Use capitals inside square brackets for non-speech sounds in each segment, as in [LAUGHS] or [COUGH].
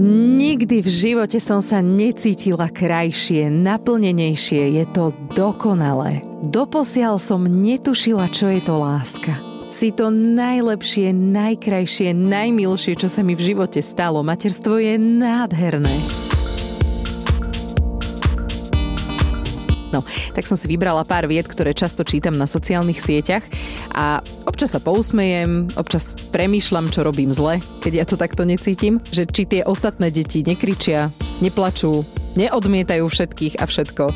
Nikdy v živote som sa necítila krajšie, naplnenejšie, je to dokonalé. Doposiaľ som netušila, čo je to láska. Si to najlepšie, najkrajšie, najmilšie, čo sa mi v živote stalo. Materstvo je nádherné. No, tak som si vybrala pár viet, ktoré často čítam na sociálnych sieťach a občas sa pousmejem, občas premýšľam, čo robím zle, keď ja to takto necítim, že či tie ostatné deti nekričia, neplačú, neodmietajú všetkých a všetko. E,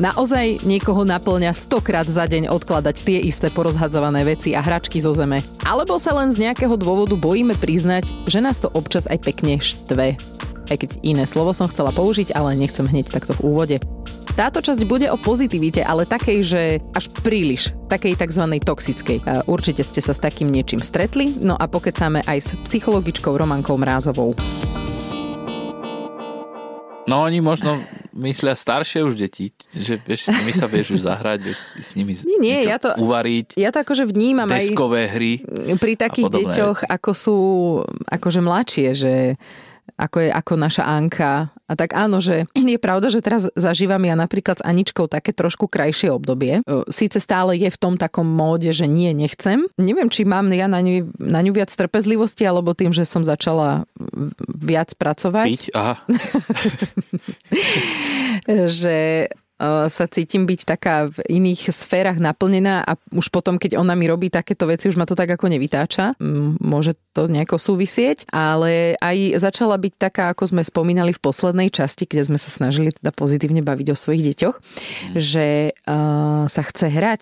naozaj niekoho naplňa stokrát za deň odkladať tie isté porozhadzované veci a hračky zo zeme. Alebo sa len z nejakého dôvodu bojíme priznať, že nás to občas aj pekne štve. Aj keď iné slovo som chcela použiť, ale nechcem hneď takto v úvode. Táto časť bude o pozitivite, ale takej, že až príliš, takej tzv. toxickej. Určite ste sa s takým niečím stretli, no a pokecáme aj s psychologičkou Romankou Mrázovou. No oni možno myslia staršie už deti, že vieš, s nimi sa vieš už zahrať, vieš s nimi nie, nie, ja to, uvariť. Ja to akože vnímam aj hry pri takých deťoch, ako sú akože mladšie, že ako je ako naša Anka. A tak áno, že je pravda, že teraz zažívam ja napríklad s Aničkou také trošku krajšie obdobie. Síce stále je v tom takom móde, že nie, nechcem. Neviem, či mám ja na ňu, na ňu viac trpezlivosti, alebo tým, že som začala viac pracovať. Piť, aha. [LAUGHS] že sa cítim byť taká v iných sférach naplnená a už potom, keď ona mi robí takéto veci, už ma to tak ako nevytáča. Môže to nejako súvisieť, ale aj začala byť taká, ako sme spomínali v poslednej časti, kde sme sa snažili teda pozitívne baviť o svojich deťoch, že uh, sa chce hrať,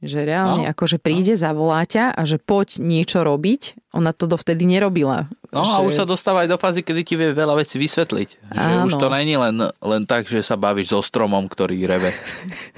že reálne no. akože príde, no. zavolá ťa a že poď niečo robiť. Ona to dovtedy nerobila. No že... a už sa dostáva aj do fázy, kedy ti vie veľa vecí vysvetliť. Že Áno. už to není len, len tak, že sa bavíš so stromom, ktorý reve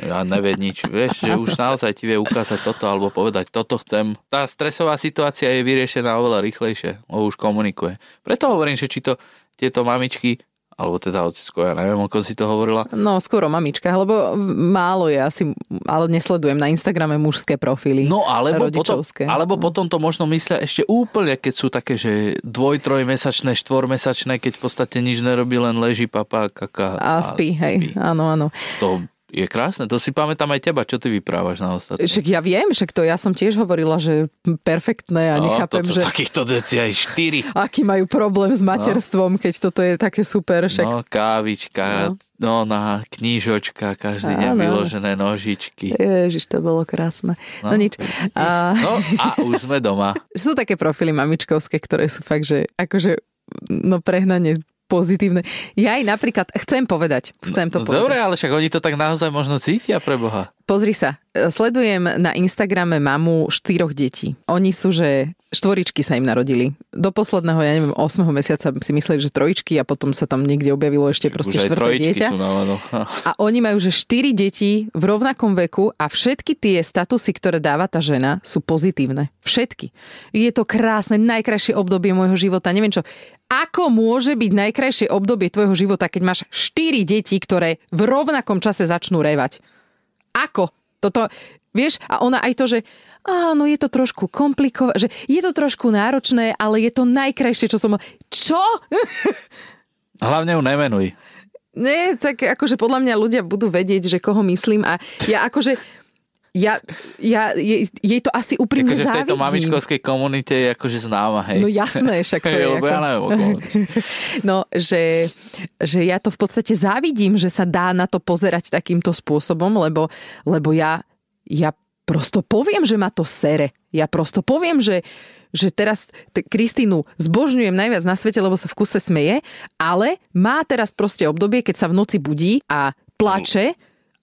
a nevie nič. Vieš, že už naozaj ti vie ukázať toto alebo povedať, toto chcem. Tá stresová situácia je vyriešená oveľa rýchlejšie. On už komunikuje. Preto hovorím, že či to tieto mamičky alebo teda otecko, ja neviem, ako si to hovorila. No, skoro mamička, lebo málo je asi, ale nesledujem na Instagrame mužské profily. No, alebo potom, alebo potom to možno myslia ešte úplne, keď sú také, že dvoj, trojmesačné, štvormesačné, keď v podstate nič nerobí, len leží papa, kaká. A, a spí, hej, spí. áno, áno. To je krásne, to si pamätám aj teba, čo ty vyprávaš na ostatné. Však ja viem, však to ja som tiež hovorila, že perfektné a no, nechápem, to že... takýchto deci aj štyri. [LAUGHS] Aký majú problém s no. materstvom, no. keď toto je také super. Však... No, kávička, no. no na knížočka, každý deň vyložené nožičky. Ježiš, to bolo krásne. No, no nič. A... No a už sme doma. [LAUGHS] Sú také profily mamičkovské, ktoré sú fakt, že akože no prehnanie pozitívne. Ja aj napríklad chcem povedať. Chcem to no, povedať. Dobre, ale však oni to tak naozaj možno cítia pre Boha. Pozri sa, sledujem na Instagrame mamu štyroch detí. Oni sú, že štvoričky sa im narodili. Do posledného, ja neviem, 8. mesiaca si mysleli, že trojičky a potom sa tam niekde objavilo ešte proste Už štvrté dieťa. Sú a oni majú, že štyri deti v rovnakom veku a všetky tie statusy, ktoré dáva tá žena, sú pozitívne. Všetky. Je to krásne, najkrajšie obdobie môjho života. Neviem čo. Ako môže byť najkrajšie obdobie tvojho života, keď máš štyri deti, ktoré v rovnakom čase začnú revať? Ako? Toto, vieš, a ona aj to, že áno, je to trošku komplikované, že je to trošku náročné, ale je to najkrajšie, čo som... Čo? [LAUGHS] Hlavne ju nemenuj. Nie, tak akože podľa mňa ľudia budú vedieť, že koho myslím a ja akože ja, ja je, jej to asi úprimne akože v tejto mamičkovskej komunite je akože známa, hej. No jasné, však to je. [LAUGHS] Lebo ako... ja neviem, [LAUGHS] No, že, že ja to v podstate závidím, že sa dá na to pozerať takýmto spôsobom, lebo, lebo ja, ja prosto poviem, že ma to sere. Ja prosto poviem, že, že teraz t- Kristínu zbožňujem najviac na svete, lebo sa v kuse smeje, ale má teraz proste obdobie, keď sa v noci budí a plače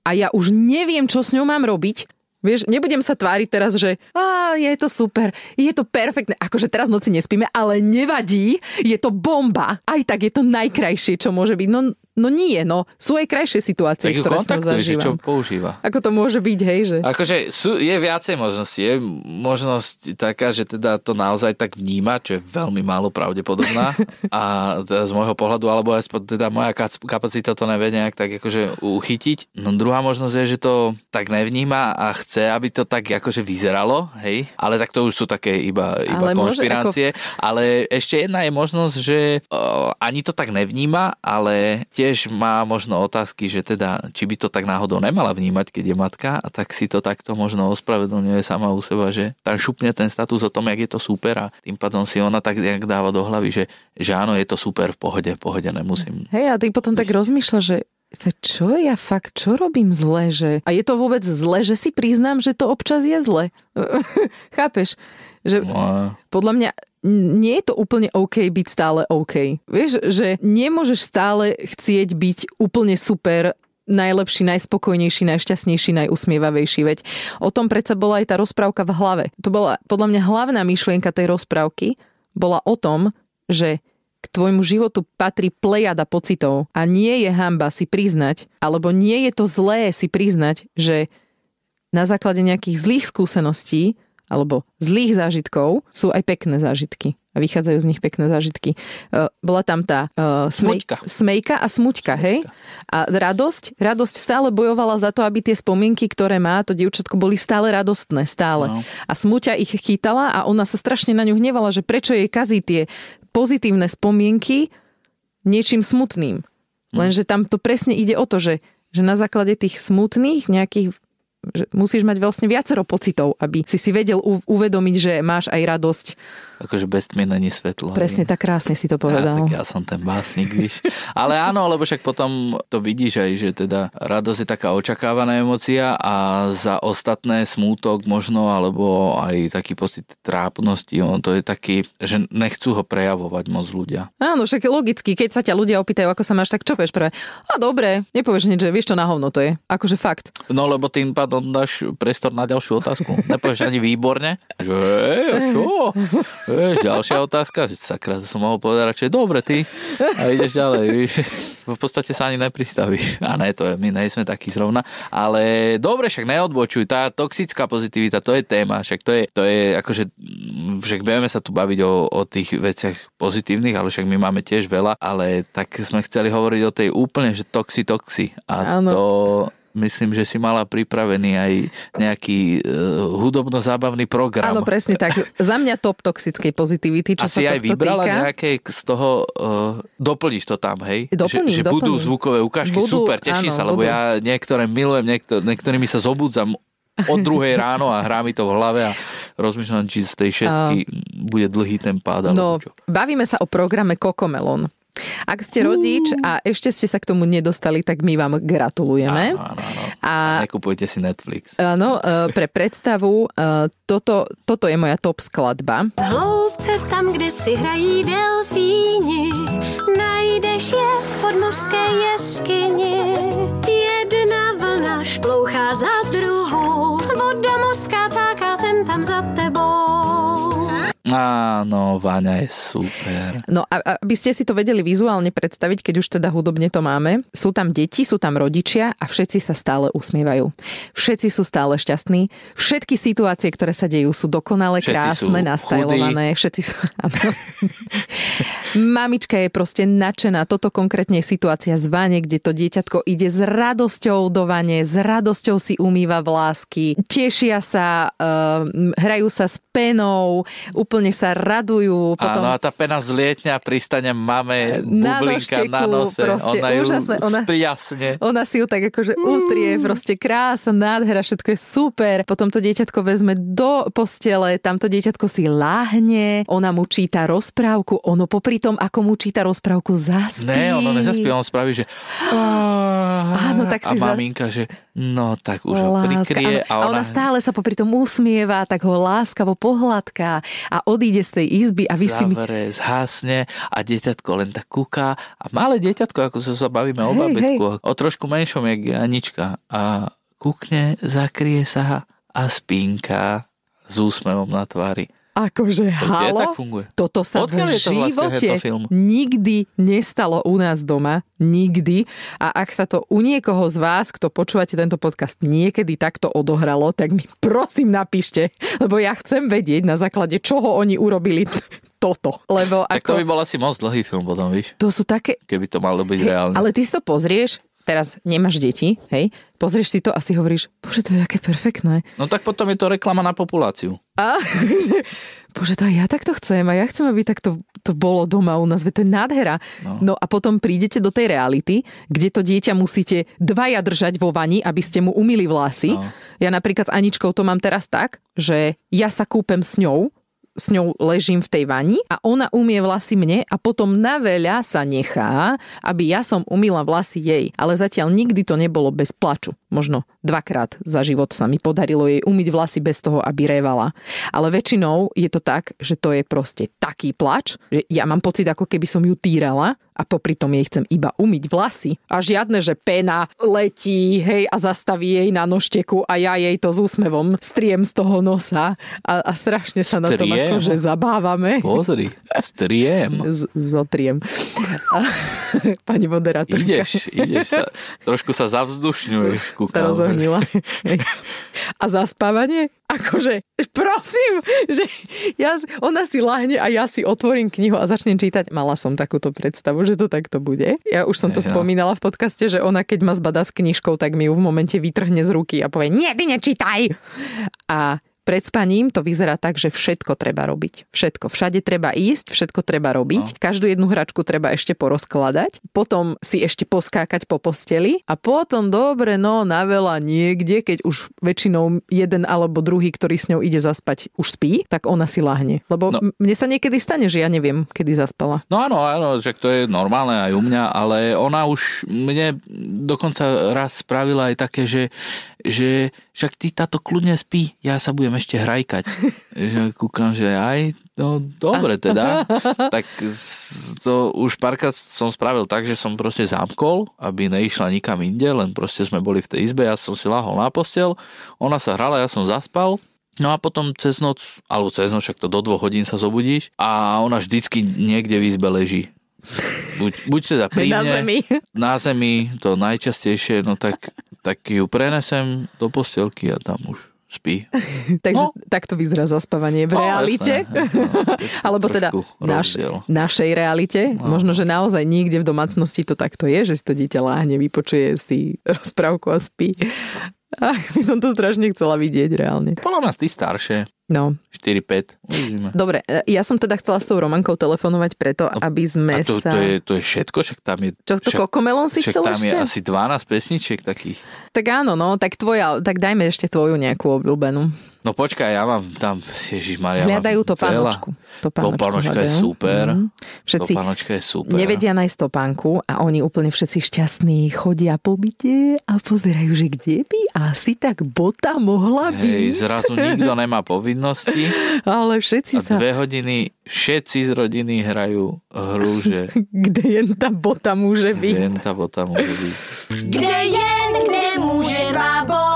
a ja už neviem, čo s ňou mám robiť, Vieš, nebudem sa tváriť teraz, že á, je to super, je to perfektné. Akože teraz noci nespíme, ale nevadí, je to bomba. Aj tak je to najkrajšie, čo môže byť. No, No nie, no sú aj krajšie situácie, tak ktoré som zažívam. čo používa. Ako to môže byť, hej? Že... Akože sú, je viacej možností. Je možnosť taká, že teda to naozaj tak vníma, čo je veľmi málo pravdepodobná [LAUGHS] a teda z môjho pohľadu, alebo aj teda moja kapacita to nevie nejak tak akože uchytiť. No druhá možnosť je, že to tak nevníma a chce, aby to tak akože vyzeralo, hej? Ale tak to už sú také iba, iba ale konšpirácie. Ako... Ale ešte jedna je možnosť, že uh, ani to tak nevníma, ale tiež má možno otázky, že teda, či by to tak náhodou nemala vnímať, keď je matka, a tak si to takto možno ospravedlňuje sama u seba, že tam šupne ten status o tom, jak je to super a tým pádom si ona tak jak dáva do hlavy, že, že áno, je to super, v pohode, v pohode, nemusím. Hej, a ty potom tak rozmýšľa, že čo ja fakt, čo robím zle, že... A je to vôbec zle, že si priznám, že to občas je zle. [LAUGHS] Chápeš? Že no. podľa mňa nie je to úplne OK byť stále OK. Vieš, že nemôžeš stále chcieť byť úplne super najlepší, najspokojnejší, najšťastnejší, najusmievavejší. Veď o tom predsa bola aj tá rozprávka v hlave. To bola podľa mňa hlavná myšlienka tej rozprávky, bola o tom, že k tvojmu životu patrí plejada pocitov a nie je hamba si priznať, alebo nie je to zlé si priznať, že na základe nejakých zlých skúseností alebo zlých zážitkov sú aj pekné zážitky. A vychádzajú z nich pekné zážitky. E, bola tam tá uh, smej, smejka a smuťka, hej? A radosť, radosť stále bojovala za to, aby tie spomienky, ktoré má, to dievčatko boli stále radostné, stále. No. A smuťa ich chytala a ona sa strašne na ňu hnevala, že prečo jej kazí tie pozitívne spomienky niečím smutným. Hm. Lenže tam to presne ide o to, že, že na základe tých smutných nejakých že musíš mať vlastne viacero pocitov, aby si si vedel uvedomiť, že máš aj radosť akože bez tmy není svetlo. Presne tak krásne si to povedal. Ja, tak ja som ten básnik, víš. Ale áno, lebo však potom to vidíš aj, že teda radosť je taká očakávaná emocia a za ostatné smútok možno, alebo aj taký pocit trápnosti, on to je taký, že nechcú ho prejavovať moc ľudia. Áno, však logicky, keď sa ťa ľudia opýtajú, ako sa máš, tak čo povieš prvé? A dobre, nepovieš nič, že vieš, čo na hovno to je. Akože fakt. No lebo tým pádom dáš priestor na ďalšiu otázku. Nepovieš ani výborne, že čo? [LAUGHS] Vieš, ďalšia otázka, že sakra, to som mohol povedať radšej, dobre ty, a ideš ďalej, víš. V podstate sa ani nepristavíš. A ne, to je, my nejsme takí zrovna. Ale dobre, však neodbočuj, tá toxická pozitivita, to je téma, však to je, to je akože, však budeme sa tu baviť o, o tých veciach pozitívnych, ale však my máme tiež veľa, ale tak sme chceli hovoriť o tej úplne, že toxi, toxi. A ano. to myslím, že si mala pripravený aj nejaký uh, hudobno-zábavný program. Áno, presne tak. Za mňa top toxickej pozitivity, čo A si aj vybrala týka. nejaké z toho, uh, doplníš to tam, hej? Doplním, že, že doplním. budú zvukové ukážky, budú, super, teším áno, sa, lebo budú. ja niektoré milujem, niektor, niektorými sa zobudzam od druhej ráno a hrá mi to v hlave a rozmýšľam, či z tej šestky uh, bude dlhý ten pád. No, čo. bavíme sa o programe Kokomelon. Ak ste rodič a ešte ste sa k tomu nedostali, tak my vám gratulujeme. Áno, áno, áno. A, nekupujte si Netflix. Áno, e, pre predstavu, e, toto, toto je moja top skladba. Hloubce tam, kde si hrají delfíni, najdeš je v podmořské jeskyni. Jedna vlna šplouchá za druhou, voda mořská cáká sem tam za tebou. Áno, Váňa je super. No a aby ste si to vedeli vizuálne predstaviť, keď už teda hudobne to máme, sú tam deti, sú tam rodičia a všetci sa stále usmievajú. Všetci sú stále šťastní. Všetky situácie, ktoré sa dejú, sú dokonale všetci krásne, nastajlované. Všetci sú... [LAUGHS] Mamička je proste nadšená. Toto konkrétne je situácia z vane, kde to dieťatko ide s radosťou do vane, s radosťou si umýva vlásky, tešia sa, uh, hrajú sa s penou, úplne sa radujú. Potom... Áno, a tá pena zlietňa pristane máme bublinka na, na nose. Proste, ona ju úžasné. Ona, spriasne. Ona si ju tak akože utrie, proste krásna, nádhera, všetko je super. Potom to dieťatko vezme do postele, tamto dieťatko si láhne, ona mu číta rozprávku, ono popri tom, ako mu číta rozprávku, zaspí. Ne, ono nezaspí, on spraví, že [GASPS] Áno, tak si a maminka, že no tak už ho prikrie. A ona... a ona stále sa popri tom usmieva, tak ho láskavo pohľadká a odíde z tej izby a vy si mi... zhasne a dieťatko len tak kúka a malé dieťatko, ako sa bavíme hej, o babetku, hej. o trošku menšom, jak Anička a kúkne, zakrie sa a spínka s úsmevom na tvári. Akože halo, toto sa Odkiaľ v živote vlastne nikdy nestalo u nás doma. Nikdy. A ak sa to u niekoho z vás, kto počúvate tento podcast, niekedy takto odohralo, tak mi prosím napíšte, lebo ja chcem vedieť, na základe čoho oni urobili [LAUGHS] toto. Lebo tak ako... to by bol asi moc dlhý film potom, víš? To sú také... Keby to malo byť reálne. Ale ty si to pozrieš, teraz nemáš deti, hej, pozrieš si to a si hovoríš, bože, to je také perfektné. No tak potom je to reklama na populáciu. A, [LAUGHS] že, bože, to aj ja takto chcem a ja chcem, aby takto to bolo doma u nás, to je nádhera. No. no a potom prídete do tej reality, kde to dieťa musíte dvaja držať vo vani, aby ste mu umili vlasy. No. Ja napríklad s Aničkou to mám teraz tak, že ja sa kúpem s ňou, s ňou ležím v tej vani a ona umie vlasy mne a potom na veľa sa nechá, aby ja som umila vlasy jej. Ale zatiaľ nikdy to nebolo bez plaču. Možno dvakrát za život sa mi podarilo jej umyť vlasy bez toho, aby revala. Ale väčšinou je to tak, že to je proste taký plač, že ja mám pocit, ako keby som ju týrala a popri tom jej chcem iba umyť vlasy. A žiadne, že pena letí, hej, a zastaví jej na nožteku a ja jej to s úsmevom striem z toho nosa a, a strašne sa striem. na tom akože zabávame. Pozri, striem. Z, zotriem. A, [LAUGHS] pani moderátorka. Ideš, ideš sa, trošku sa zavzdušňuješ. [LAUGHS] Sa rozohnila. [LAUGHS] A zaspávanie? Akože, prosím, že ja, ona si lahne a ja si otvorím knihu a začnem čítať. Mala som takúto predstavu, že to takto bude. Ja už som to ja. spomínala v podcaste, že ona keď ma zbada s knižkou, tak mi ju v momente vytrhne z ruky a povie, nie, ty nečítaj. A pred spaním to vyzerá tak, že všetko treba robiť. Všetko. Všade treba ísť, všetko treba robiť. No. Každú jednu hračku treba ešte porozkladať. Potom si ešte poskákať po posteli. A potom dobre, no na veľa niekde, keď už väčšinou jeden alebo druhý, ktorý s ňou ide zaspať, už spí, tak ona si lahne. Lebo no. mne sa niekedy stane, že ja neviem, kedy zaspala. No áno, áno, že to je normálne aj u mňa, ale ona už mne dokonca raz spravila aj také, že že však ty táto kľudne spí, ja sa budem ešte hrajkať. [LAUGHS] že kúkam, že aj, no dobre teda. [LAUGHS] tak to už párkrát som spravil tak, že som proste zamkol, aby neišla nikam inde, len proste sme boli v tej izbe, ja som si lahol na postel, ona sa hrala, ja som zaspal, No a potom cez noc, alebo cez noc, však to do dvoch hodín sa zobudíš a ona vždycky niekde v izbe leží. Buď, buď teda pri na zemi. Na zemi, to najčastejšie, no tak tak ju prenesem do postelky a tam už spí. [LAUGHS] Takže no. takto vyzerá zaspávanie v no, realite. Jasné, no, [LAUGHS] Alebo teda naš, našej realite. No. Možno, že naozaj niekde v domácnosti to takto je, že si to dieťa láhne, vypočuje si rozprávku a spí. Ach, by som to strašne chcela vidieť reálne. Podľa mňa ty staršie. No. 4-5. Dobre, e, ja som teda chcela s tou Romankou telefonovať preto, no, aby sme a to, sa... To je, to je všetko? Však tam je... Čo to však, kokomelon si chcel tam ešte? je asi 12 pesničiek takých. Tak áno, no, tak tvoja, tak dajme ešte tvoju nejakú obľúbenú. No počkaj, ja mám tam, Maria. Hľadajú topánočku. Topánočka je super. Mm. Všetci topánočka je super. nevedia nájsť topánku a oni úplne všetci šťastní chodia po byte a pozerajú, že kde by asi tak bota mohla byť. Hej, zrazu nikto nemá povinnosti. [LAUGHS] Ale všetci a sa... dve hodiny všetci z rodiny hrajú hru, že... [LAUGHS] kde jen tá bota môže byť. Kde jen tá bota môže byť. Kde jen, kde môže má bota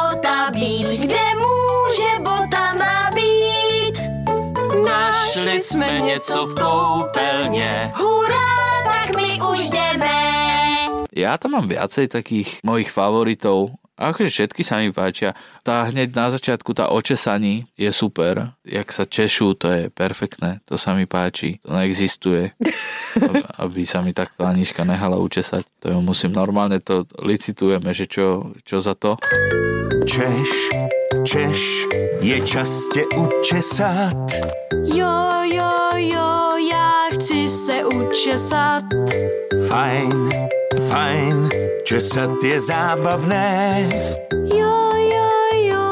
Našli sme něco v koupelně. Hurá, tak my už jdeme. Ja tam mám viacej takých mojich favoritov. Akože všetky sa mi páčia. Tá hneď na začiatku, tá očesaní je super. Jak sa češú, to je perfektné. To sa mi páči. To neexistuje. [LAUGHS] Aby sa mi takto Aniška nehala učesať. To ju musím normálne, to licitujeme, že čo, čo za to. Češ, češ, je čas učesat. Jo, jo, jo, já chci se učesat. Fajn, fajn, česat je zábavné. Jo, jo, jo,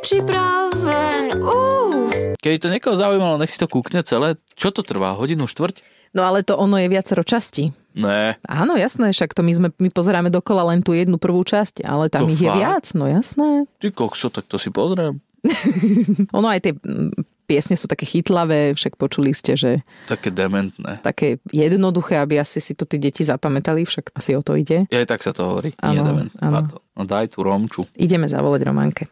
připraven, uh. Keď to niekoho zaujímalo, nech si to kúkne celé. Čo to trvá? Hodinu štvrť? No ale to ono je viacero častí. Ne. Áno, jasné, však to my, sme, my pozeráme dokola len tú jednu prvú časť, ale tam to ich fakt? je viac, no jasné. Ty kokso, tak to si pozriem. [LAUGHS] ono aj tie piesne sú také chytlavé, však počuli ste, že... Také dementné. Také jednoduché, aby asi si to tí deti zapamätali, však asi o to ide. Je, tak sa to hovorí. Ano, Nie dementné. Ano. No daj tú Romču. Ideme zavolať Románke.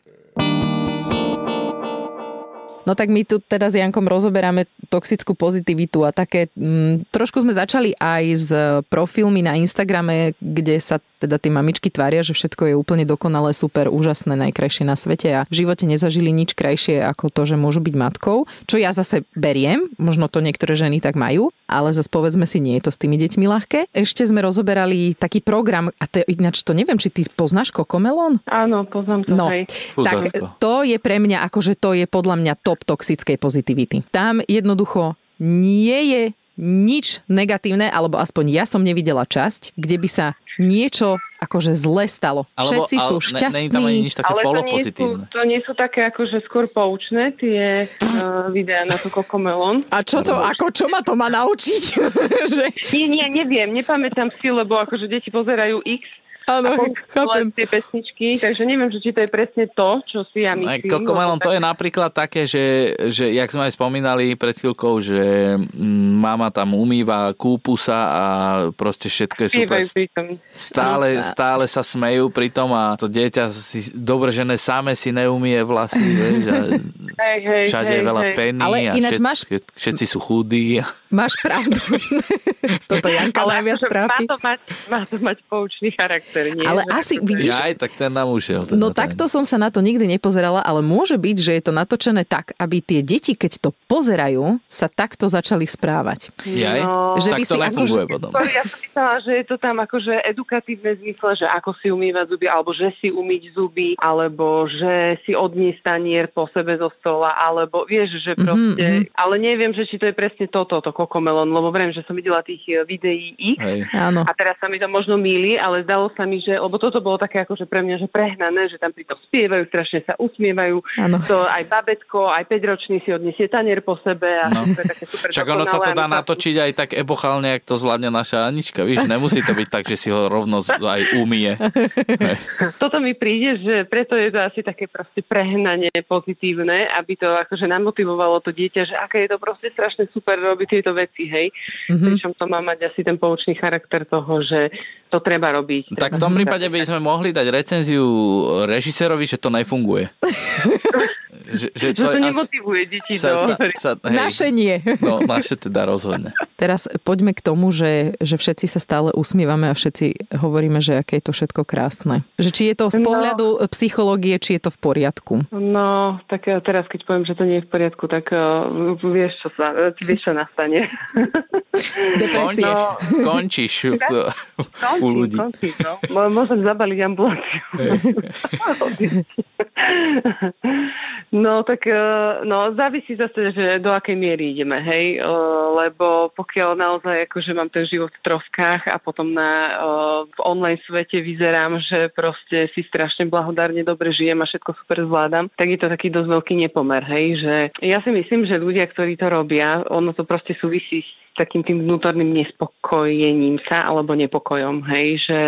No tak my tu teda s Jankom rozoberáme toxickú pozitivitu a také... Mm, trošku sme začali aj s profilmi na Instagrame, kde sa teda tie mamičky tvária, že všetko je úplne dokonalé, super, úžasné, najkrajšie na svete a v živote nezažili nič krajšie ako to, že môžu byť matkou, čo ja zase beriem, možno to niektoré ženy tak majú, ale zase povedzme si, nie je to s tými deťmi ľahké. Ešte sme rozoberali taký program, a to, ináč to neviem, či ty poznáš Kokomelon? Áno, poznám to, no, hej. Tak to je pre mňa, akože to je podľa mňa top toxickej pozitivity. Tam jednoducho nie je nič negatívne, alebo aspoň ja som nevidela časť, kde by sa niečo akože zle stalo. Alebo, Všetci ale, sú šťastní. Ne, tam ani nič také ale to nie, sú, to nie sú také akože skôr poučné tie uh, videá na to Kokomelon. A čo to, ako, čo ma to má naučiť? [LAUGHS] že... Nie, nie, neviem, nepamätám si, lebo akože deti pozerajú X Áno, chápem. tie pesničky, takže neviem, že či to je presne to, čo si ja myslím. Kokomelon, to je napríklad také, že, že jak sme aj spomínali pred chvíľkou, že mm, mama tam umýva, kúpu sa a proste všetko je super. Stále, stále sa smejú pri tom a to dieťa si, dobre, že ne same si neumie vlasy, [LAUGHS] vieš, a hej, hej, všade hej, je veľa hej. peny Ale a všet, máš... všetci sú chudí. Máš pravdu. [LAUGHS] Toto Janka Ale najviac [LAUGHS] trápi. Má to mať, má to mať poučný charakter charakter. Nie? Ale asi, vidíš... Aj, tak ten nám ušiel. Teda no ten. takto som sa na to nikdy nepozerala, ale môže byť, že je to natočené tak, aby tie deti, keď to pozerajú, sa takto začali správať. Jaj? No, že tak to nefunguje akože, potom. Ja som myslela, že je to tam akože edukatívne zmysle, že ako si umývať zuby, alebo že si umyť zuby, alebo že si odniesť tanier po sebe zo stola, alebo vieš, že mhm, proste... Mm-hmm. Ale neviem, že či to je presne toto, to kokomelon, lebo viem, že som videla tých eh, videí ich Hej. a teraz sa mi to možno míli, ale zdalo sa mi, že, lebo toto bolo také akože pre mňa, že prehnané, že tam pri tom spievajú, strašne sa usmievajú. Ano. To aj babetko, aj 5-ročný si odniesie tanier po sebe a no. to je také super Však ono sa to dá natočiť aj tak epochálne, jak to zvládne naša Anička. Víš, nemusí to byť tak, že si ho rovno aj umie. [LAUGHS] Toto mi príde, že preto je to asi také proste prehnanie pozitívne, aby to akože namotivovalo to dieťa, že aké je to proste strašne super robiť tieto veci, hej. Mm-hmm. Pričom to má mať asi ten poučný charakter toho, že to treba robiť. Tak v tom prípade by sme mohli dať recenziu režisérovi, že to nefunguje. [LAUGHS] že, že, to, to nemotivuje deti sa, do... Sa, sa, hej, naše nie. No, naše teda rozhodne. Teraz poďme k tomu, že, že všetci sa stále usmievame a všetci hovoríme, že aké je to všetko krásne. Že či je to z no. pohľadu no, psychológie, či je to v poriadku? No, tak eh, teraz keď poviem, že to nie je v poriadku, tak uh, vieš, čo sa, vieš, čo nastane. [LAUGHS] Skončíš, no. skončíš u ľudí. Skončíš, no. Môžem zabaliť ambuláciu. [LAUGHS] No tak e, no, závisí zase, že do akej miery ideme, hej, e, lebo pokiaľ naozaj akože mám ten život v troskách a potom na, e, v online svete vyzerám, že proste si strašne blahodárne dobre žijem a všetko super zvládam, tak je to taký dosť veľký nepomer, hej, že ja si myslím, že ľudia, ktorí to robia, ono to proste súvisí s takým tým vnútorným nespokojením sa alebo nepokojom, hej, že,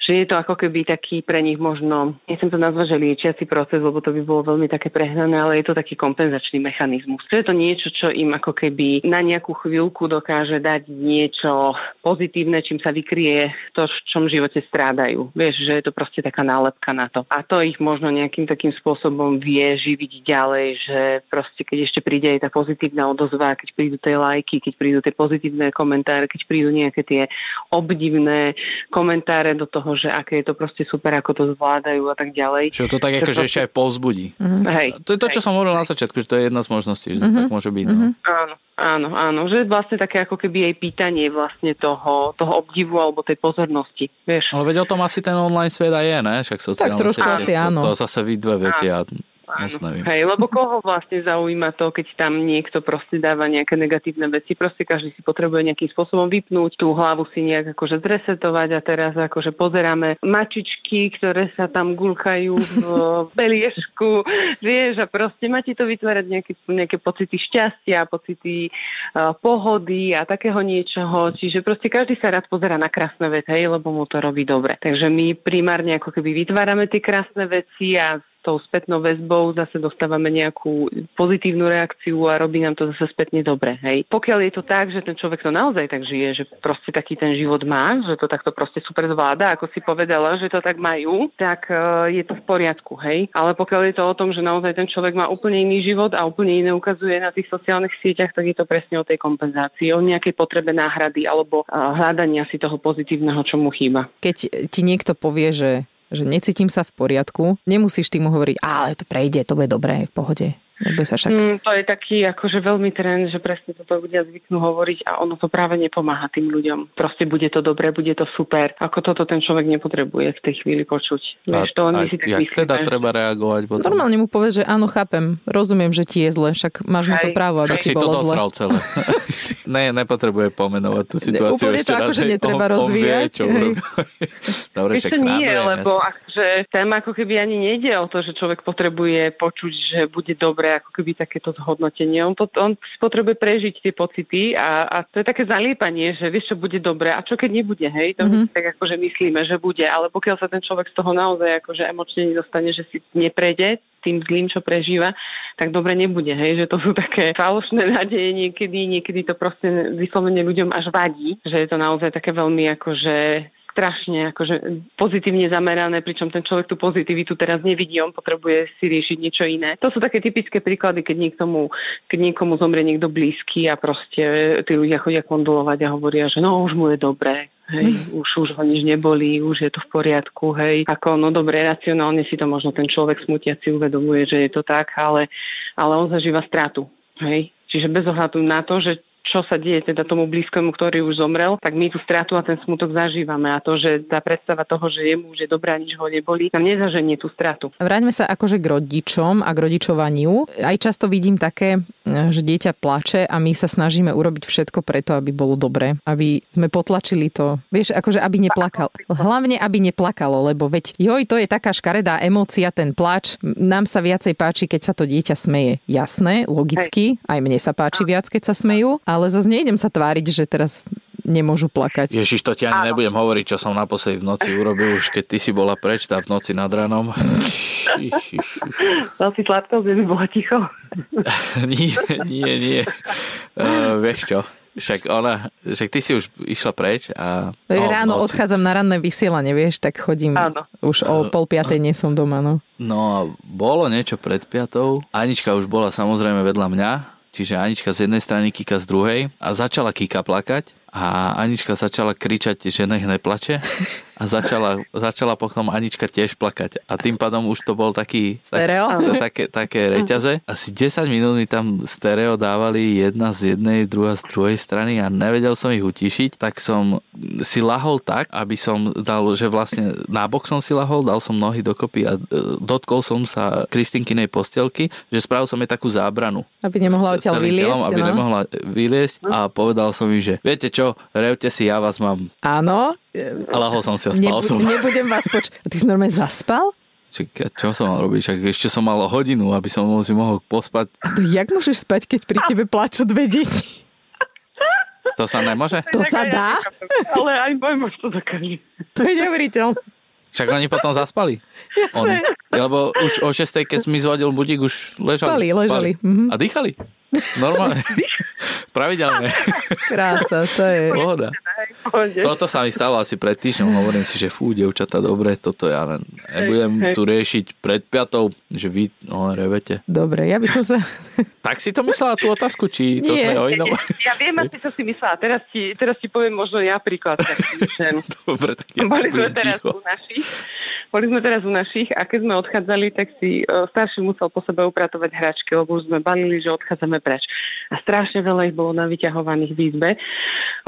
že je to ako keby taký pre nich možno, nechcem to nazvať, že liečiaci proces, lebo to by bolo veľmi také prehnané, ale je to taký kompenzačný mechanizmus. To je to niečo, čo im ako keby na nejakú chvíľku dokáže dať niečo pozitívne, čím sa vykrie to, v čom živote strádajú. Vieš, že je to proste taká nálepka na to. A to ich možno nejakým takým spôsobom vie živiť ďalej, že proste keď ešte príde aj tá pozitívna odozva, keď prídu tie lajky, keď prídu tie pozitívne komentáre, keď prídu nejaké tie obdivné komentáre do toho, že aké je to proste super, ako to zvládajú a tak ďalej. Čo to tak ako, že ešte aj povzbudí. Mm-hmm. Hej, to je to, čo hej. som hovoril na začiatku, že to je jedna z možností, že mm-hmm. to tak môže byť. No. Mm-hmm. Áno, áno, áno, že vlastne také ako keby aj pýtanie vlastne toho, toho obdivu alebo tej pozornosti, vieš. Ale veď o tom asi ten online svet aj je, ne? Však sociálne tak trošku asi áno. To, to zase vy dve viete a Áno. Hej, lebo koho vlastne zaujíma to, keď tam niekto proste dáva nejaké negatívne veci. Proste každý si potrebuje nejakým spôsobom vypnúť, tú hlavu si nejak akože zresetovať a teraz akože pozeráme mačičky, ktoré sa tam gulkajú v [LAUGHS] beliežku, vieš, a proste má ti to vytvárať nejaké, nejaké pocity šťastia, pocity uh, pohody a takého niečoho. Čiže proste každý sa rád pozera na krásne veci, hej, lebo mu to robí dobre. Takže my primárne ako keby vytvárame tie krásne veci a tou spätnou väzbou zase dostávame nejakú pozitívnu reakciu a robí nám to zase spätne dobre. Hej. Pokiaľ je to tak, že ten človek to naozaj tak žije, že proste taký ten život má, že to takto proste super zvláda, ako si povedala, že to tak majú, tak uh, je to v poriadku. Hej. Ale pokiaľ je to o tom, že naozaj ten človek má úplne iný život a úplne iné ukazuje na tých sociálnych sieťach, tak je to presne o tej kompenzácii, o nejakej potrebe náhrady alebo uh, hľadania si toho pozitívneho, čo mu chýba. Keď ti niekto povie, že že necítim sa v poriadku, nemusíš tým hovoriť, ale to prejde, to bude dobré, v pohode. Nebude sa však... Mm, to je taký akože veľmi trend, že presne toto ľudia zvyknú hovoriť a ono to práve nepomáha tým ľuďom. Proste bude to dobré, bude to super. Ako toto ten človek nepotrebuje v tej chvíli počuť. A, Vieš, to a, si tak jak myslíme. teda treba reagovať potom? Normálne mu povieš, že áno, chápem, rozumiem, že ti je zle, však máš na to právo, aby ti bolo zle. celé. [LAUGHS] ne, nepotrebuje pomenovať tú situáciu Úplne ešte to akože netreba on, rozvíjať. On vie, čo [LAUGHS] Dobre, však nie, lebo akože téma ako keby ani nejde o to, že človek potrebuje počuť, že bude dobré ako keby takéto zhodnotenie. On, pot, on potrebuje prežiť tie pocity a, a to je také zaliepanie, že vieš, čo bude dobre a čo keď nebude, hej, to mm-hmm. tak akože myslíme, že bude, ale pokiaľ sa ten človek z toho naozaj akože emočne nedostane, že si neprejde tým zlým, čo prežíva, tak dobre nebude, hej, že to sú také falošné nádeje niekedy, niekedy to proste vyslovene ľuďom až vadí, že je to naozaj také veľmi akože strašne akože pozitívne zamerané, pričom ten človek tú pozitivitu teraz nevidí, on potrebuje si riešiť niečo iné. To sú také typické príklady, keď niekomu, keď niekomu zomrie niekto blízky a proste tí ľudia chodia kondolovať a hovoria, že no už mu je dobré, hej, mm. už, už ho nič nebolí, už je to v poriadku, hej. Ako, no dobre, racionálne si to možno ten človek smutiaci uvedomuje, že je to tak, ale, ale on zažíva stratu, hej. Čiže bez ohľadu na to, že čo sa deje teda tomu blízkomu, ktorý už zomrel, tak my tú stratu a ten smutok zažívame. A to, že tá predstava toho, že jemu už je dobrá, nič ho neboli, nám nezaženie tú stratu. Vráťme sa akože k rodičom a k rodičovaniu. Aj často vidím také, že dieťa plače a my sa snažíme urobiť všetko preto, aby bolo dobre. Aby sme potlačili to. Vieš, akože aby neplakal. Hlavne, aby neplakalo, lebo veď joj, to je taká škaredá emócia, ten plač. Nám sa viacej páči, keď sa to dieťa smeje. Jasné, logicky. Aj mne sa páči viac, keď sa smejú ale zase nejdem sa tváriť, že teraz nemôžu plakať. Ježiš, to ti ani Áno. nebudem hovoriť, čo som naposledy v noci urobil, už keď ty si bola preč, tá v noci nad ránom. Dal si sladko, že by bola ticho? [LAUGHS] nie, nie, nie. Uh, vieš čo, však ona, však ty si už išla preč a... No, ráno noci. odchádzam na ranné vysielanie, vieš, tak chodím, Áno. už o pol piatej nie som doma, no. No a bolo niečo pred piatou. Anička už bola samozrejme vedľa mňa, Čiže Anička z jednej strany, Kika z druhej a začala Kika plakať a Anička začala kričať, že nech neplače [LAUGHS] a začala, začala potom Anička tiež plakať. A tým pádom už to bol taký... Stereo? Tak, také, také reťaze. Asi 10 minút mi tam stereo dávali jedna z jednej, druhá z druhej strany a nevedel som ich utišiť, tak som si lahol tak, aby som dal, že vlastne nábok som si lahol, dal som nohy dokopy a e, dotkol som sa Kristinkinej postelky, že spravil som jej takú zábranu. Aby nemohla odtiaľ vyliesť. Telom, aby no? nemohla vyliesť a povedal som im, že viete čo, revte si, ja vás mám. Áno, a lahol som si a spal Nebu- som. [LAUGHS] Nebudem vás počkať. Ty si normálne zaspal? Čiže, čo som mal robiť? Však ešte som mal hodinu, aby som si mohol pospať. A to jak môžeš spať, keď pri tebe plačú dve deti? To sa nemôže? To sa dá? Ale aj môj muž to dokáže. To je neuveriteľné. Však oni potom zaspali. Jasné. Oni. Lebo už o 6. keď mi zvodil budík, už ležali. Spali, ležali. Spali. Mm-hmm. A dýchali. Normálne. [LAUGHS] Pravidelne. Krása, to je... Pohoda. Toto sa mi stalo asi pred týždňom. Hovorím si, že fú, devčata, dobre, toto ja len nebudem tu riešiť pred piatou, že vy no, revete. Dobre, ja by som sa... [LAUGHS] Tak si to myslela tú otázku, či to Nie. sme o inom? [LAUGHS] Ja viem, asi čo si myslela. Teraz ti, teraz ti poviem možno ja príklad. [LAUGHS] dobre, tak ja Boli sme teraz ticho. u našich. Boli sme teraz u našich a keď sme odchádzali, tak si uh, starší musel po sebe upratovať hračky, lebo už sme balili, že odchádzame preč. A strašne veľa ich bolo navyťahovaných v izbe,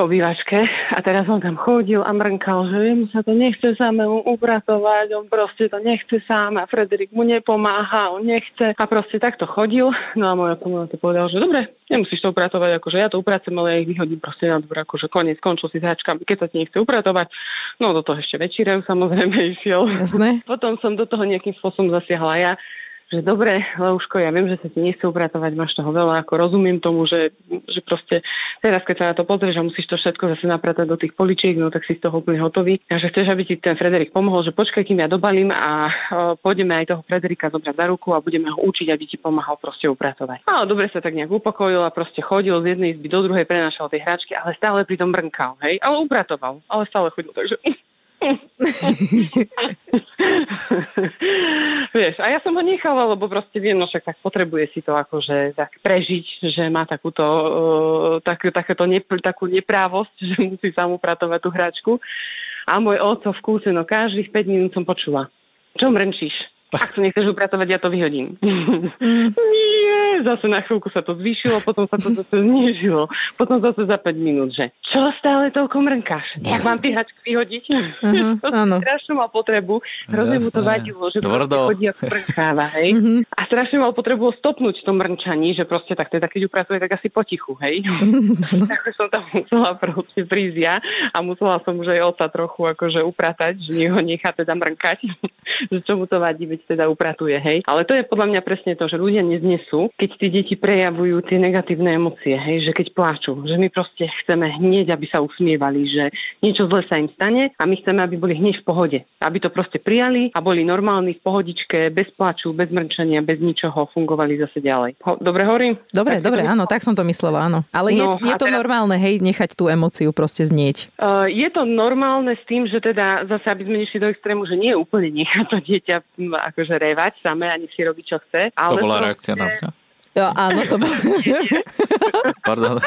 obývačke. A teraz on tam chodil a mrnkal, že jemu sa to nechce samému upratovať, on proste to nechce sám a Frederik mu nepomáha, on nechce. A proste takto chodil. No a moja komunita povedal, že dobre, nemusíš to upratovať, akože ja to upracujem, ale ja ich vyhodím proste na dvor, akože koniec, skončil si s hračkami, keď sa ti nechce upratovať. No do toho ešte večírajú samozrejme [LAUGHS] išiel. Jasné. Potom som do toho nejakým spôsobom zasiahla ja že dobre, Leuško, ja viem, že sa ti nechce upratovať, máš toho veľa, ako rozumiem tomu, že, že proste teraz, keď sa na to pozrieš a musíš to všetko zase napratať do tých poličiek, no tak si z toho úplne hotový. A že chceš, aby ti ten Frederik pomohol, že počkaj, kým ja dobalím a pôjdeme aj toho Frederika zobrať za ruku a budeme ho učiť, aby ti pomáhal proste upratovať. A dobre sa tak nejak upokojil a proste chodil z jednej izby do druhej, prenašal tie hračky, ale stále pri tom brnkal, hej, ale upratoval, ale stále chodil, takže [LAUGHS] Vieš, a ja som ho nechala, lebo proste viem, no však tak potrebuje si to akože tak prežiť, že má takúto, uh, tak, takéto ne, takú neprávosť, [LAUGHS] že musí sám upratovať tú hračku. A môj oco v kúse, no každých 5 minút som počula. Čo mrenčíš? Ak to nechceš upratovať, ja to vyhodím. Mm. [LAUGHS] Nie, zase na chvíľku sa to zvýšilo, potom sa to zase znižilo. Potom zase za 5 minút, že čo stále toľko mrnkáš? Jak mám tie hačky vyhodiť? [LAUGHS] Uh-huh, áno. strašne mal potrebu, hrozne mu to vadilo, že chodí ako mrnkáva, hej. Uh-huh. A strašne mal potrebu stopnúť v tom mrnčaní, že proste tak teda keď upratuje, tak asi potichu, hej. [LAUGHS] Tak som tam musela proste prísť ja a musela som už aj oca trochu akože upratať, že ho nechá teda mrnkať, že čo mu to vadí, veď teda upratuje, hej. Ale to je podľa mňa presne to, že ľudia neznesú, keď tí deti prejavujú tie negatívne emócie, hej, že keď pláču, že my proste chceme hneď, aby sa usmievali, že niečo zle sa im stane a my chceme, aby boli hneď v pohode. Aby to proste prijali a boli normálni v pohodičke, bez plaču, bez mrčania, bez ničoho, fungovali zase ďalej. Ho, dobre hovorím? Dobre, tak dobre, áno, tak som to myslela, áno. Ale no, je, je to teraz... normálne, hej, nechať tú emóciu proste znieť? Uh, je to normálne s tým, že teda zase, aby sme nešli do extrému, že nie úplne nechať to dieťa akože revať samé a nech si robí, čo chce. Ale to bola proste... reakcia na mňa. Jo, áno, to bolo. [LAUGHS] Pardon. [LAUGHS]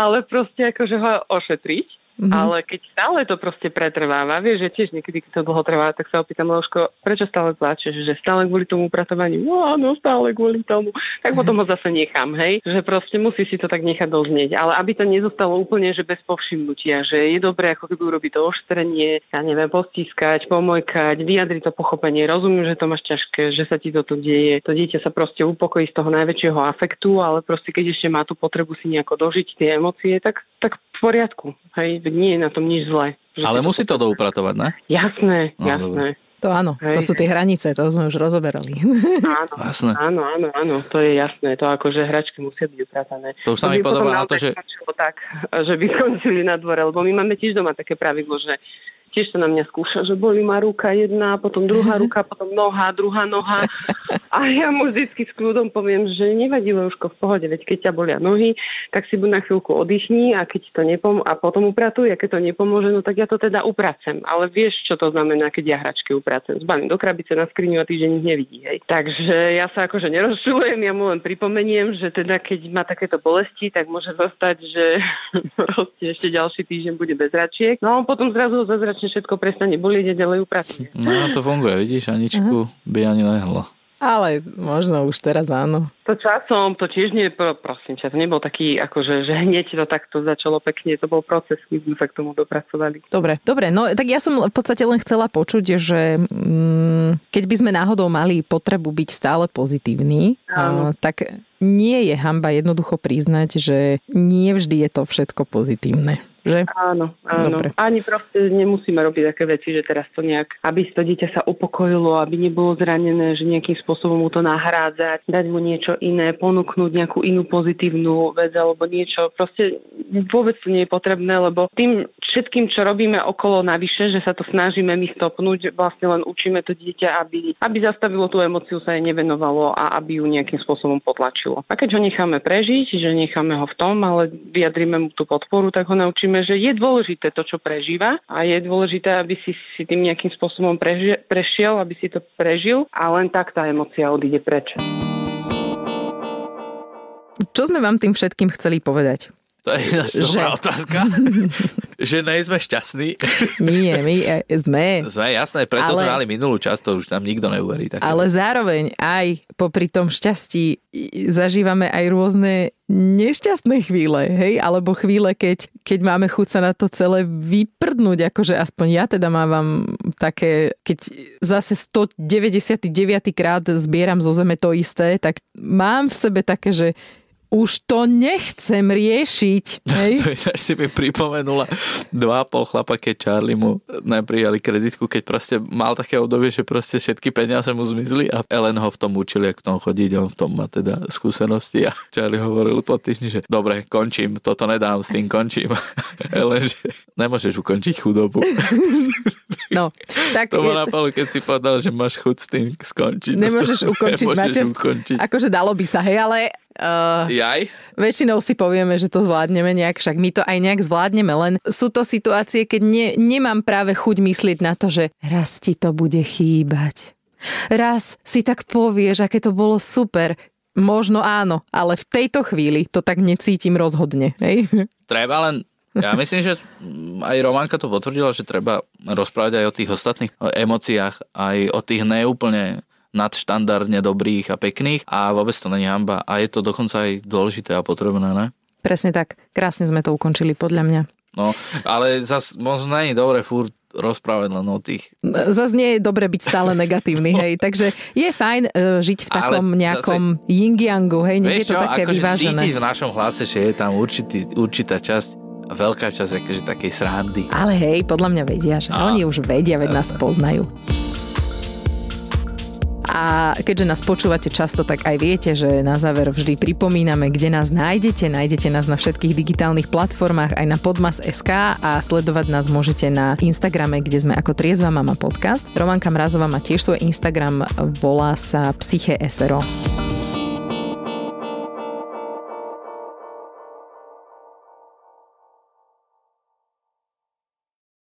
ale proste akože ho ošetriť Mm-hmm. Ale keď stále to proste pretrváva, vieš, že tiež niekedy, keď to dlho trvá, tak sa opýtam, Leuško, prečo stále plačeš? Že stále kvôli tomu upratovaniu? No áno, stále kvôli tomu. Tak potom ho zase nechám, hej? Že proste musí si to tak nechať doznieť. Ale aby to nezostalo úplne, že bez povšimnutia, že je dobré, ako keby urobiť to oštrenie, ja neviem, postískať, pomojkať, vyjadriť to pochopenie. Rozumiem, že to máš ťažké, že sa ti toto deje. To dieťa sa proste upokojí z toho najväčšieho afektu, ale proste keď ešte má tú potrebu si nejako dožiť tie emócie, tak, tak v poriadku. Hej, nie je na tom nič zlé. Ale musí to doupratovať, ne? Jasné, no, jasné. Dobre. To áno, hej, to sú tie hranice, to sme už rozoberali. [LAUGHS] Áno, jasné. áno, áno, áno, to je jasné. To ako, že hračky musia byť upratané. To už sa mi podobá na to, že... Tak, že by skončili na dvore, lebo my máme tiež doma také pravidlo, že tiež sa na mňa skúša, že boli ma ruka jedna, potom druhá [LAUGHS] ruka, potom noha, druhá noha. A ja mu vždycky s kľudom poviem, že nevadí Leuško v pohode, veď keď ťa bolia nohy, tak si buď na chvíľku oddychni a keď to nepom- a potom upratuj, a keď to nepomôže, no tak ja to teda upracem. Ale vieš, čo to znamená, keď ja hračky upracem. Zbalím do krabice na skriňu a týždeň ich nevidí. Hej. Takže ja sa akože nerozčulujem, ja mu len pripomeniem, že teda keď má takéto bolesti, tak môže zostať, že [LAUGHS] ešte ďalší týždeň bude bez hračiek. No a potom zrazu zazračne vlastne všetko prestane bolieť a ďalej upracuje. No to funguje, vidíš, Aničku uh-huh. by ani nehlo. Ale možno už teraz áno. To časom, to tiež nie, prosím ťa, to nebol taký, akože, že hneď to takto začalo pekne, to bol proces, my sme sa k tomu dopracovali. Dobre, dobre, no tak ja som v podstate len chcela počuť, že mm, keď by sme náhodou mali potrebu byť stále pozitívni, uh, tak nie je hamba jednoducho priznať, že nie vždy je to všetko pozitívne že? Áno, áno. Dobre. Ani proste nemusíme robiť také veci, že teraz to nejak, aby to dieťa sa upokojilo, aby nebolo zranené, že nejakým spôsobom mu to nahrádzať, dať mu niečo iné, ponúknuť nejakú inú pozitívnu vec alebo niečo. Proste vôbec to nie je potrebné, lebo tým všetkým, čo robíme okolo navyše, že sa to snažíme my stopnúť, vlastne len učíme to dieťa, aby, aby zastavilo tú emociu, sa jej nevenovalo a aby ju nejakým spôsobom potlačilo. A keď ho necháme prežiť, že necháme ho v tom, ale vyjadrime mu tú podporu, tak ho naučíme že je dôležité to, čo prežíva a je dôležité, aby si, si tým nejakým spôsobom preži- prešiel, aby si to prežil a len tak tá emocia odíde preč. Čo sme vám tým všetkým chceli povedať? To je naša že... otázka. [LAUGHS] že nie sme šťastní. Nie, my e, sme. Sme, jasné, preto ale... sme mali minulú časť, to už nám nikto neuverí. Tak ale zároveň aj popri tom šťastí zažívame aj rôzne nešťastné chvíle, hej, alebo chvíle, keď, keď máme chuť sa na to celé vyprdnúť, akože aspoň ja teda mávam také, keď zase 199 krát zbieram zo zeme to isté, tak mám v sebe také, že už to nechcem riešiť. [LAUGHS] Hej? to si mi pripomenula dva pol chlapa, keď Charlie mu neprijali kreditku, keď proste mal také obdobie, že proste všetky peniaze mu zmizli a Ellen ho v tom učili, jak v tom chodiť, on v tom má teda skúsenosti a [LAUGHS] Charlie hovoril po týždni, že dobre, končím, toto nedám, s tým končím. [LAUGHS] Ellen, že nemôžeš ukončiť chudobu. No, tak to ma napadlo, keď si povedal, že máš chuť s tým skončiť. Nemôžeš ukončiť Nemôžeš ukončiť. Akože dalo by sa, hej, ale Uh, Jaj? Väčšinou si povieme, že to zvládneme nejak, však my to aj nejak zvládneme, len sú to situácie, keď ne, nemám práve chuť myslieť na to, že raz ti to bude chýbať. Raz si tak povieš, aké to bolo super. Možno áno, ale v tejto chvíli to tak necítim rozhodne. Hej? Treba len ja [LAUGHS] myslím, že aj Románka to potvrdila, že treba rozprávať aj o tých ostatných emóciách, aj o tých neúplne nadštandardne dobrých a pekných a vôbec to není hamba a je to dokonca aj dôležité a potrebné, ne? Presne tak. Krásne sme to ukončili podľa mňa. No, ale zas možno není dobre furt rozprávať len o tých. Zas nie je dobre byť stále [LAUGHS] negatívny, hej. Takže je fajn uh, žiť v takom ale nejakom zase, yin-yangu, hej. Nie je to čo, také akože vyvážené. v našom hlase, že je tam určitý, určitá časť veľká časť akože takej srandy. Ale hej, podľa mňa vedia, že a, oni už vedia, veď nás poznajú. A keďže nás počúvate často, tak aj viete, že na záver vždy pripomíname, kde nás nájdete. Nájdete nás na všetkých digitálnych platformách, aj na podmas.sk a sledovať nás môžete na Instagrame, kde sme ako Triezva Mama podcast. Romanka Mrazová má tiež svoj Instagram, volá sa Psyche SRO.